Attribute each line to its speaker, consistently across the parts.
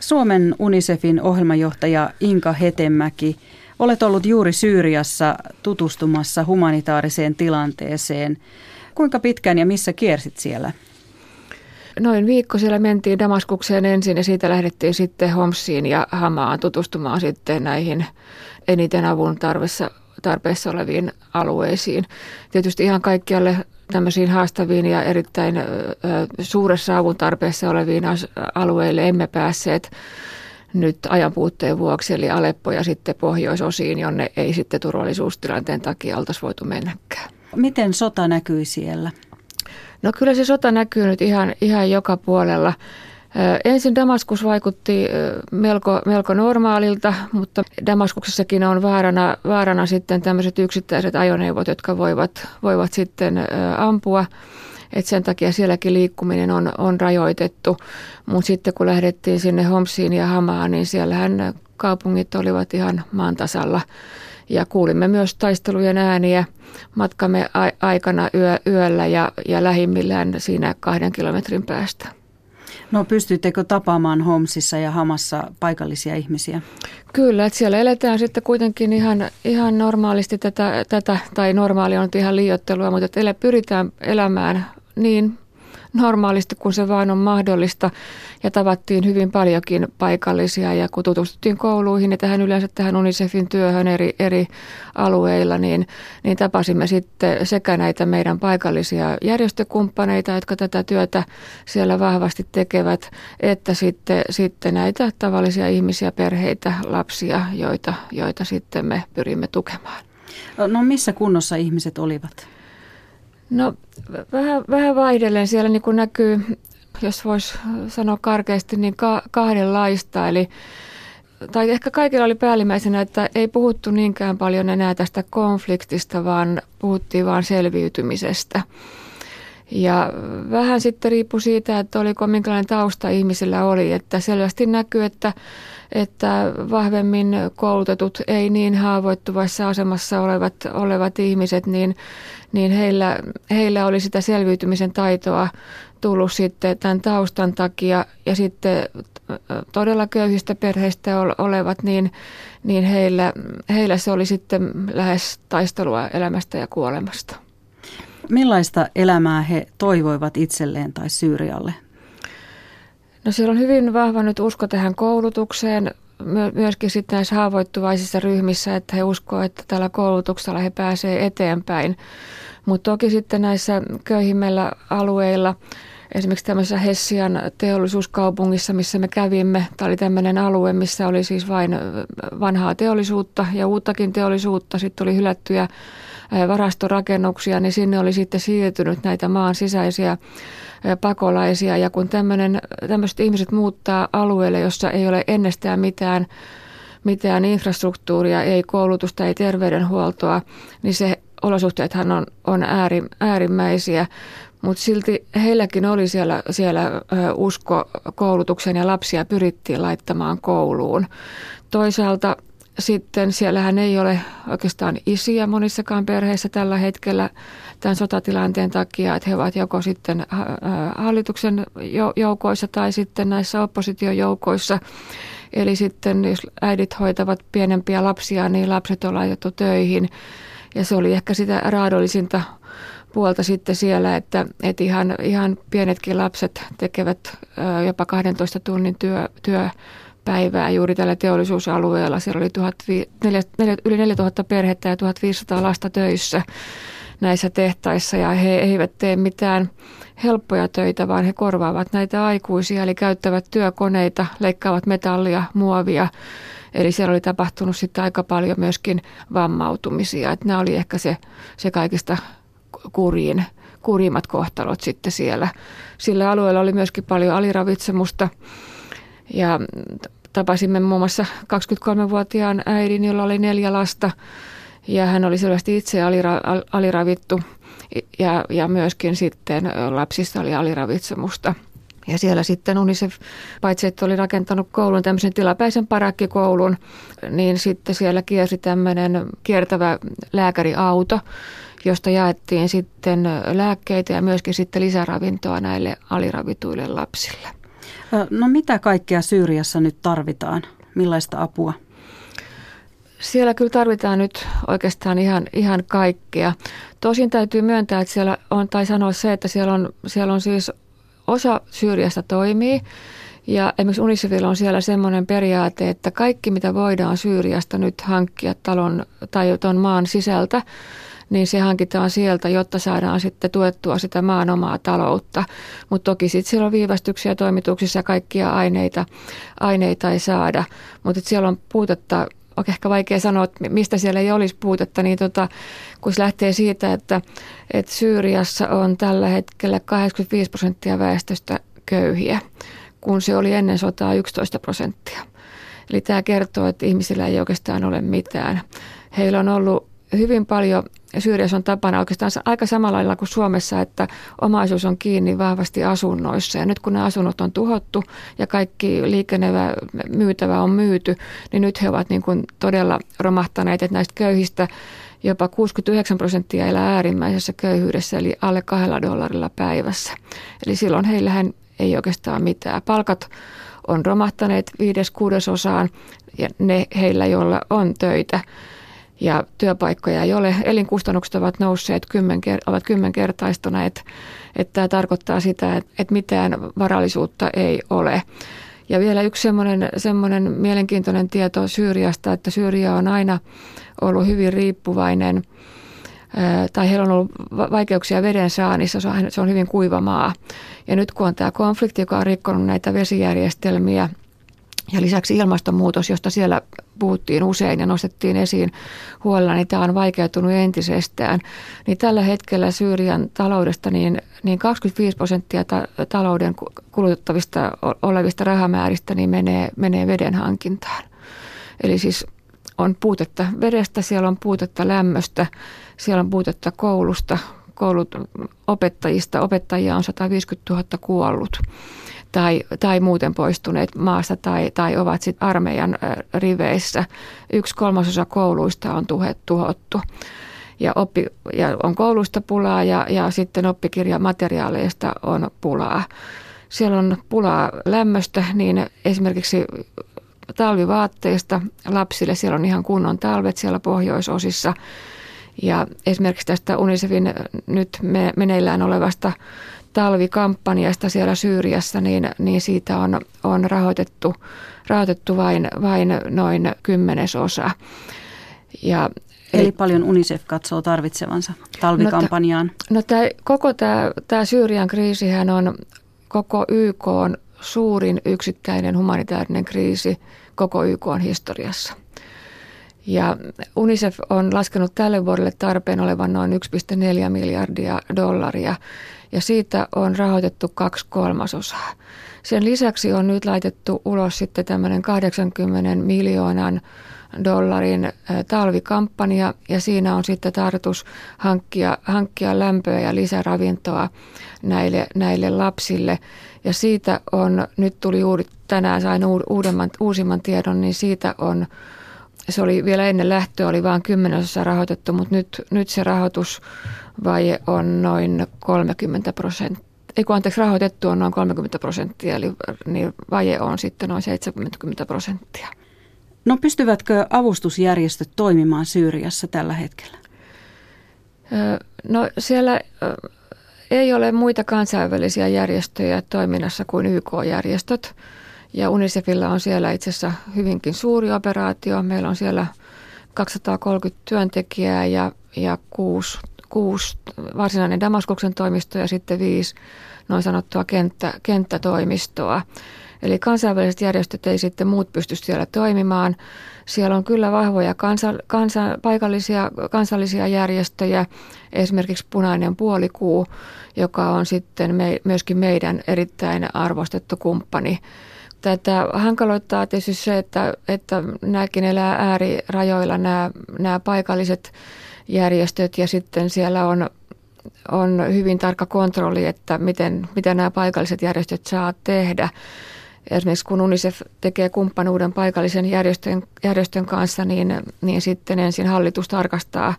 Speaker 1: Suomen UNICEFin ohjelmajohtaja Inka Hetemäki, olet ollut juuri Syyriassa tutustumassa humanitaariseen tilanteeseen. Kuinka pitkään ja missä kiersit siellä?
Speaker 2: Noin viikko siellä mentiin Damaskukseen ensin ja siitä lähdettiin sitten Homsiin ja Hamaan tutustumaan sitten näihin eniten avun tarpeessa, tarpeessa oleviin alueisiin. Tietysti ihan kaikkialle tämmöisiin haastaviin ja erittäin ö, suuressa avun tarpeessa oleviin alueille emme päässeet nyt ajan puutteen vuoksi, eli Aleppo ja sitten pohjoisosiin, jonne ei sitten turvallisuustilanteen takia oltaisi voitu mennäkään.
Speaker 1: Miten sota näkyy siellä?
Speaker 2: No kyllä se sota näkyy nyt ihan, ihan joka puolella. Ensin Damaskus vaikutti melko, melko normaalilta, mutta Damaskuksessakin on vaarana, vaarana sitten tämmöiset yksittäiset ajoneuvot, jotka voivat, voivat sitten ampua. Et sen takia sielläkin liikkuminen on, on rajoitettu. Mutta sitten kun lähdettiin sinne Homsiin ja Hamaan, niin siellähän kaupungit olivat ihan maan tasalla. Ja kuulimme myös taistelujen ääniä matkamme aikana yö, yöllä ja, ja lähimmillään siinä kahden kilometrin päästä.
Speaker 1: No pystyttekö tapaamaan Homsissa ja Hamassa paikallisia ihmisiä?
Speaker 2: Kyllä, että siellä eletään sitten kuitenkin ihan, ihan normaalisti tätä, tätä, tai normaali on ihan liiottelua, mutta että pyritään elämään niin normaalisti kun se vain on mahdollista. Ja tavattiin hyvin paljonkin paikallisia ja kun tutustuttiin kouluihin ja tähän yleensä tähän UNICEFin työhön eri, eri alueilla, niin, niin tapasimme sitten sekä näitä meidän paikallisia järjestökumppaneita, jotka tätä työtä siellä vahvasti tekevät, että sitten, sitten näitä tavallisia ihmisiä, perheitä, lapsia, joita, joita sitten me pyrimme tukemaan.
Speaker 1: No missä kunnossa ihmiset olivat?
Speaker 2: No vähän, vähän vaihdellen siellä niin kuin näkyy, jos voisi sanoa karkeasti, niin ka- kahdenlaista. Eli tai ehkä kaikilla oli päällimmäisenä, että ei puhuttu niinkään paljon enää tästä konfliktista, vaan puhuttiin vain selviytymisestä. Ja vähän sitten riippui siitä, että oliko minkälainen tausta ihmisillä oli, että selvästi näkyy, että, että vahvemmin koulutetut, ei niin haavoittuvassa asemassa olevat, olevat ihmiset, niin, niin heillä, heillä oli sitä selviytymisen taitoa tullut sitten tämän taustan takia ja sitten todella köyhistä perheistä olevat, niin, niin heillä, heillä se oli sitten lähes taistelua elämästä ja kuolemasta.
Speaker 1: Millaista elämää he toivoivat itselleen tai Syyrialle?
Speaker 2: No siellä on hyvin vahva nyt usko tähän koulutukseen, myöskin sitten näissä haavoittuvaisissa ryhmissä, että he uskovat, että tällä koulutuksella he pääsevät eteenpäin. Mutta toki sitten näissä köyhimmillä alueilla, esimerkiksi tämmöisessä Hessian teollisuuskaupungissa, missä me kävimme, tämä oli tämmöinen alue, missä oli siis vain vanhaa teollisuutta ja uuttakin teollisuutta, sitten oli hylättyjä varastorakennuksia, niin sinne oli sitten siirtynyt näitä maan sisäisiä pakolaisia. Ja kun tämmöiset ihmiset muuttaa alueelle, jossa ei ole ennestään mitään, mitään infrastruktuuria, ei koulutusta, ei terveydenhuoltoa, niin se olosuhteethan on, on ääri, äärimmäisiä. Mutta silti heilläkin oli siellä, siellä usko koulutuksen ja lapsia pyrittiin laittamaan kouluun. Toisaalta sitten siellähän ei ole oikeastaan isiä monissakaan perheissä tällä hetkellä tämän sotatilanteen takia, että he ovat joko sitten äh, hallituksen joukoissa tai sitten näissä oppositiojoukoissa. Eli sitten jos äidit hoitavat pienempiä lapsia, niin lapset on laitettu töihin. Ja se oli ehkä sitä raadollisinta puolta sitten siellä, että, että ihan, ihan pienetkin lapset tekevät äh, jopa 12 tunnin työ, työ päivää juuri tällä teollisuusalueella. Siellä oli 1400, yli 4000 perhettä ja 1500 lasta töissä näissä tehtaissa ja he eivät tee mitään helppoja töitä, vaan he korvaavat näitä aikuisia, eli käyttävät työkoneita, leikkaavat metallia, muovia. Eli siellä oli tapahtunut sitten aika paljon myöskin vammautumisia. Että nämä oli ehkä se, se kaikista kurjin, kurjimmat kohtalot sitten siellä. Sillä alueella oli myöskin paljon aliravitsemusta ja tapasimme muun muassa 23-vuotiaan äidin, jolla oli neljä lasta ja hän oli selvästi itse alira, aliravittu ja, ja myöskin sitten lapsista oli aliravitsemusta. Ja siellä sitten UNICEF, paitsi että oli rakentanut koulun, tämmöisen tilapäisen parakkikoulun, niin sitten siellä kiersi tämmöinen kiertävä lääkäriauto, josta jaettiin sitten lääkkeitä ja myöskin sitten lisäravintoa näille aliravituille lapsille.
Speaker 1: No mitä kaikkea Syyriassa nyt tarvitaan? Millaista apua?
Speaker 2: Siellä kyllä tarvitaan nyt oikeastaan ihan, ihan kaikkea. Tosin täytyy myöntää, että siellä on, tai sanoa se, että siellä on, siellä on siis osa Syyriasta toimii, ja esimerkiksi Unicefilla on siellä semmoinen periaate, että kaikki mitä voidaan Syyriasta nyt hankkia talon tai tuon maan sisältä, niin se hankitaan sieltä, jotta saadaan sitten tuettua sitä maan omaa taloutta. Mutta toki sitten siellä on viivästyksiä toimituksissa ja kaikkia aineita, aineita ei saada. Mutta siellä on puutetta on ehkä vaikea sanoa, että mistä siellä ei olisi puutetta, niin tota, kun se lähtee siitä, että, että Syyriassa on tällä hetkellä 85 prosenttia väestöstä köyhiä, kun se oli ennen sotaa 11 prosenttia. Eli tämä kertoo, että ihmisillä ei oikeastaan ole mitään. Heillä on ollut hyvin paljon, Syyriassa on tapana oikeastaan aika samalla lailla kuin Suomessa, että omaisuus on kiinni vahvasti asunnoissa. Ja nyt kun ne asunnot on tuhottu ja kaikki liikennevä myytävä on myyty, niin nyt he ovat niin kuin todella romahtaneet, että näistä köyhistä jopa 69 prosenttia elää äärimmäisessä köyhyydessä, eli alle kahdella dollarilla päivässä. Eli silloin heillähän ei oikeastaan mitään. Palkat on romahtaneet viides kuudesosaan ja ne heillä, joilla on töitä ja työpaikkoja ei ole. Elinkustannukset ovat nousseet, kymmen, ovat kymmenkertaistuneet. Että tämä tarkoittaa sitä, että mitään varallisuutta ei ole. Ja vielä yksi semmoinen, semmoinen mielenkiintoinen tieto Syyriasta, että Syyria on aina ollut hyvin riippuvainen tai heillä on ollut vaikeuksia veden saannissa, se on hyvin kuiva maa. Ja nyt kun on tämä konflikti, joka on rikkonut näitä vesijärjestelmiä – ja lisäksi ilmastonmuutos, josta siellä puhuttiin usein ja nostettiin esiin huolella, niin tämä on vaikeutunut entisestään. Niin tällä hetkellä Syyrian taloudesta niin, niin 25 prosenttia ta- talouden kulutettavista olevista rahamääristä niin menee, menee veden hankintaan. Eli siis on puutetta vedestä, siellä on puutetta lämmöstä, siellä on puutetta koulusta, koulut opettajista. Opettajia on 150 000 kuollut tai, tai muuten poistuneet maasta tai, tai ovat sitten armeijan riveissä. Yksi kolmasosa kouluista on tuhet, tuhottu ja, oppi, ja on kouluista pulaa ja, ja sitten oppikirjamateriaaleista on pulaa. Siellä on pulaa lämmöstä, niin esimerkiksi talvivaatteista lapsille. Siellä on ihan kunnon talvet siellä pohjoisosissa. Ja esimerkiksi tästä Unicefin nyt meneillään olevasta talvikampanjasta siellä Syyriassa, niin, niin siitä on, on rahoitettu, rahoitettu vain, vain noin kymmenesosa.
Speaker 1: Ja Eli paljon UNICEF katsoo tarvitsevansa talvikampanjaan.
Speaker 2: No, no tämä, koko tämä, tämä Syyrian kriisihän on koko YK on suurin yksittäinen humanitaarinen kriisi koko YK on historiassa. Ja UNICEF on laskenut tälle vuodelle tarpeen olevan noin 1,4 miljardia dollaria ja siitä on rahoitettu kaksi kolmasosaa. Sen lisäksi on nyt laitettu ulos sitten tämmöinen 80 miljoonan dollarin talvikampanja ja siinä on sitten tarkoitus hankkia, hankkia lämpöä ja lisäravintoa näille, näille lapsille. Ja siitä on, nyt tuli juuri tänään sain uudemman, uusimman tiedon, niin siitä on se oli vielä ennen lähtöä, oli vain kymmenesosa rahoitettu, mutta nyt, nyt se rahoitusvaje on noin 30 prosenttia. Ei kun anteeksi, rahoitettu on noin 30 prosenttia, eli niin vaje on sitten noin 70 prosenttia.
Speaker 1: No pystyvätkö avustusjärjestöt toimimaan Syyriassa tällä hetkellä?
Speaker 2: No siellä ei ole muita kansainvälisiä järjestöjä toiminnassa kuin YK-järjestöt. Ja Unicefilla on siellä itse asiassa hyvinkin suuri operaatio. Meillä on siellä 230 työntekijää ja, ja kuusi, kuusi varsinainen Damaskuksen toimisto ja sitten viisi noin sanottua kenttä, kenttätoimistoa. Eli kansainväliset järjestöt ei sitten muut pysty siellä toimimaan. Siellä on kyllä vahvoja kansa, kansa, paikallisia kansallisia järjestöjä, esimerkiksi Punainen puolikuu, joka on sitten me, myöskin meidän erittäin arvostettu kumppani Tätä hankaloittaa tietysti se, että, että nämäkin elää äärirajoilla nämä, nämä paikalliset järjestöt ja sitten siellä on, on hyvin tarkka kontrolli, että miten, mitä nämä paikalliset järjestöt saa tehdä. Esimerkiksi kun UNICEF tekee kumppanuuden paikallisen järjestön, järjestön kanssa, niin, niin sitten ensin hallitus tarkastaa,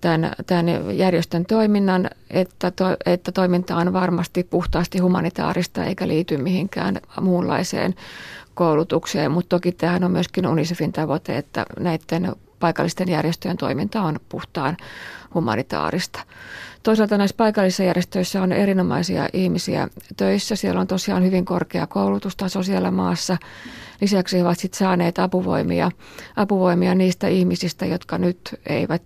Speaker 2: tämän, tämän järjestön toiminnan, että, to, että toiminta on varmasti puhtaasti humanitaarista eikä liity mihinkään muunlaiseen koulutukseen, mutta toki tämähän on myöskin UNICEFin tavoite, että näiden paikallisten järjestöjen toiminta on puhtaan humanitaarista. Toisaalta näissä paikallisissa järjestöissä on erinomaisia ihmisiä töissä. Siellä on tosiaan hyvin korkea koulutustaso siellä maassa. Lisäksi he ovat sitten saaneet apuvoimia, apuvoimia niistä ihmisistä, jotka nyt eivät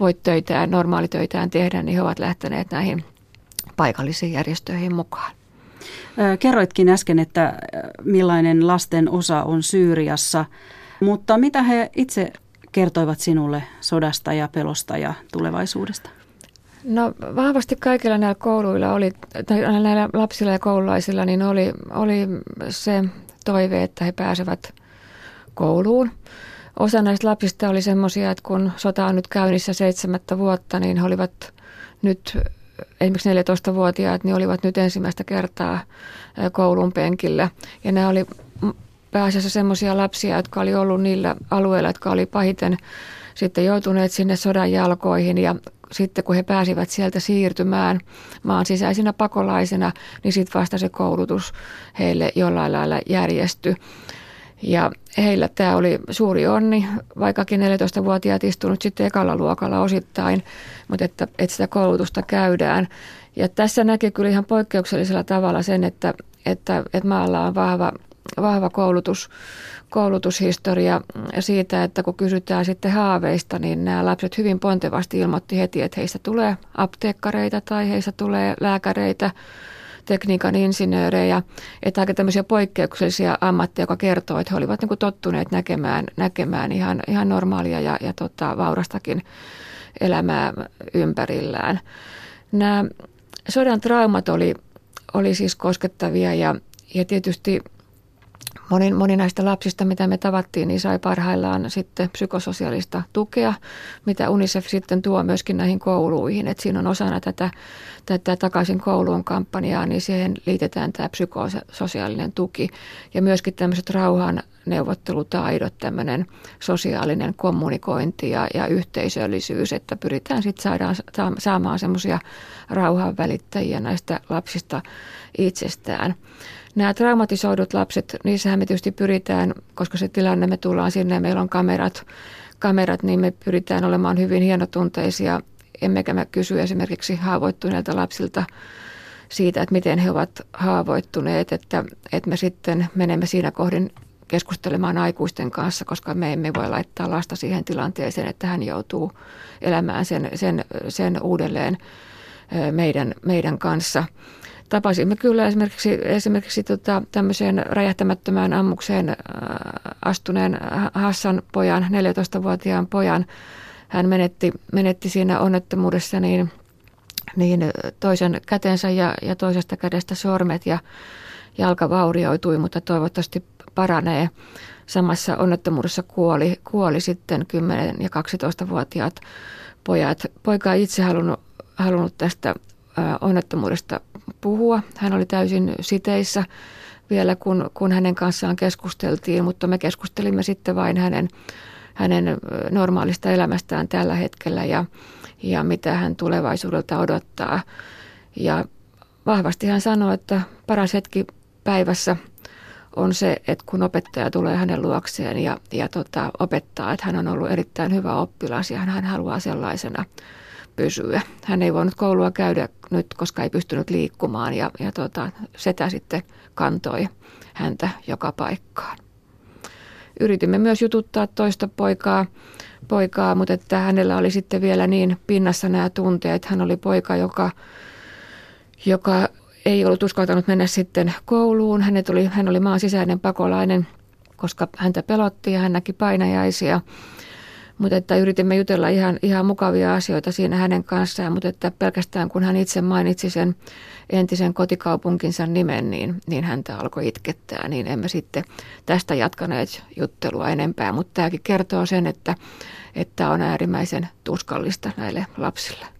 Speaker 2: voi töitään, normaalitöitään tehdä, niin he ovat lähteneet näihin paikallisiin järjestöihin mukaan.
Speaker 1: Kerroitkin äsken, että millainen lasten osa on Syyriassa, mutta mitä he itse kertoivat sinulle sodasta ja pelosta ja tulevaisuudesta?
Speaker 2: No vahvasti kaikilla näillä kouluilla oli, tai näillä lapsilla ja koululaisilla, niin oli, oli se toive, että he pääsevät kouluun. Osa näistä lapsista oli semmoisia, että kun sota on nyt käynnissä seitsemättä vuotta, niin he olivat nyt, esimerkiksi 14-vuotiaat, niin olivat nyt ensimmäistä kertaa koulun penkillä. Ja nämä oli pääasiassa semmoisia lapsia, jotka oli ollut niillä alueilla, jotka oli pahiten sitten joutuneet sinne sodan jalkoihin ja sitten kun he pääsivät sieltä siirtymään maan sisäisinä pakolaisina, niin sitten vasta se koulutus heille jollain lailla järjestyi. Ja heillä tämä oli suuri onni, vaikkakin 14-vuotiaat istunut sitten ekalla luokalla osittain, mutta että, että sitä koulutusta käydään. Ja tässä näkee kyllä ihan poikkeuksellisella tavalla sen, että, että, että maalla on vahva, vahva koulutus, koulutushistoria siitä, että kun kysytään sitten haaveista, niin nämä lapset hyvin pontevasti ilmoitti heti, että heistä tulee apteekkareita tai heistä tulee lääkäreitä, tekniikan insinöörejä, että aika tämmöisiä poikkeuksellisia ammatteja, joka kertoo, että he olivat niin kuin tottuneet näkemään, näkemään ihan, ihan normaalia ja, ja tota, vaurastakin elämää ympärillään. Nämä sodan traumat oli, oli siis koskettavia ja, ja tietysti Moni, moni näistä lapsista, mitä me tavattiin, niin sai parhaillaan sitten psykososiaalista tukea, mitä UNICEF sitten tuo myöskin näihin kouluihin. Et siinä on osana tätä, tätä takaisin kouluun kampanjaa, niin siihen liitetään tämä psykososiaalinen tuki ja myöskin tämmöiset rauhan neuvottelutaidot, tämmöinen sosiaalinen kommunikointi ja, ja yhteisöllisyys, että pyritään sitten saamaan semmoisia rauhan välittäjiä näistä lapsista itsestään. Nämä traumatisoidut lapset, niissähän me tietysti pyritään, koska se tilanne, me tullaan sinne ja meillä on kamerat, kamerat, niin me pyritään olemaan hyvin hienotunteisia. Emmekä me kysy esimerkiksi haavoittuneilta lapsilta siitä, että miten he ovat haavoittuneet, että, että me sitten menemme siinä kohdin keskustelemaan aikuisten kanssa, koska me emme voi laittaa lasta siihen tilanteeseen, että hän joutuu elämään sen, sen, sen uudelleen meidän, meidän kanssa. Tapasimme kyllä esimerkiksi, esimerkiksi tota, tämmöiseen räjähtämättömään ammukseen astuneen Hassan pojan, 14-vuotiaan pojan. Hän menetti, menetti siinä onnettomuudessa niin, niin toisen kätensä ja, ja toisesta kädestä sormet ja jalka vaurioitui, mutta toivottavasti paranee. Samassa onnettomuudessa kuoli, kuoli sitten 10- ja 12-vuotiaat pojat. Poika ei itse halunnut, halunnut tästä onnettomuudesta puhua. Hän oli täysin siteissä vielä, kun, kun hänen kanssaan keskusteltiin, mutta me keskustelimme sitten vain hänen, hänen normaalista elämästään tällä hetkellä ja, ja mitä hän tulevaisuudelta odottaa. Ja vahvasti hän sanoi, että paras hetki päivässä on se, että kun opettaja tulee hänen luokseen ja, ja tota, opettaa, että hän on ollut erittäin hyvä oppilas ja hän haluaa sellaisena pysyä. Hän ei voinut koulua käydä nyt, koska ei pystynyt liikkumaan ja, ja tota, setä sitten kantoi häntä joka paikkaan. Yritimme myös jututtaa toista poikaa, poikaa, mutta että hänellä oli sitten vielä niin pinnassa nämä tunteet. Hän oli poika, joka, joka ei ollut uskaltanut mennä sitten kouluun. Hänet oli, hän oli maan sisäinen pakolainen, koska häntä pelotti ja hän näki painajaisia – mutta että yritimme jutella ihan, ihan mukavia asioita siinä hänen kanssaan, mutta että pelkästään kun hän itse mainitsi sen entisen kotikaupunkinsa nimen, niin, niin häntä alkoi itkettää, niin emme sitten tästä jatkaneet juttelua enempää, mutta tämäkin kertoo sen, että, että on äärimmäisen tuskallista näille lapsille.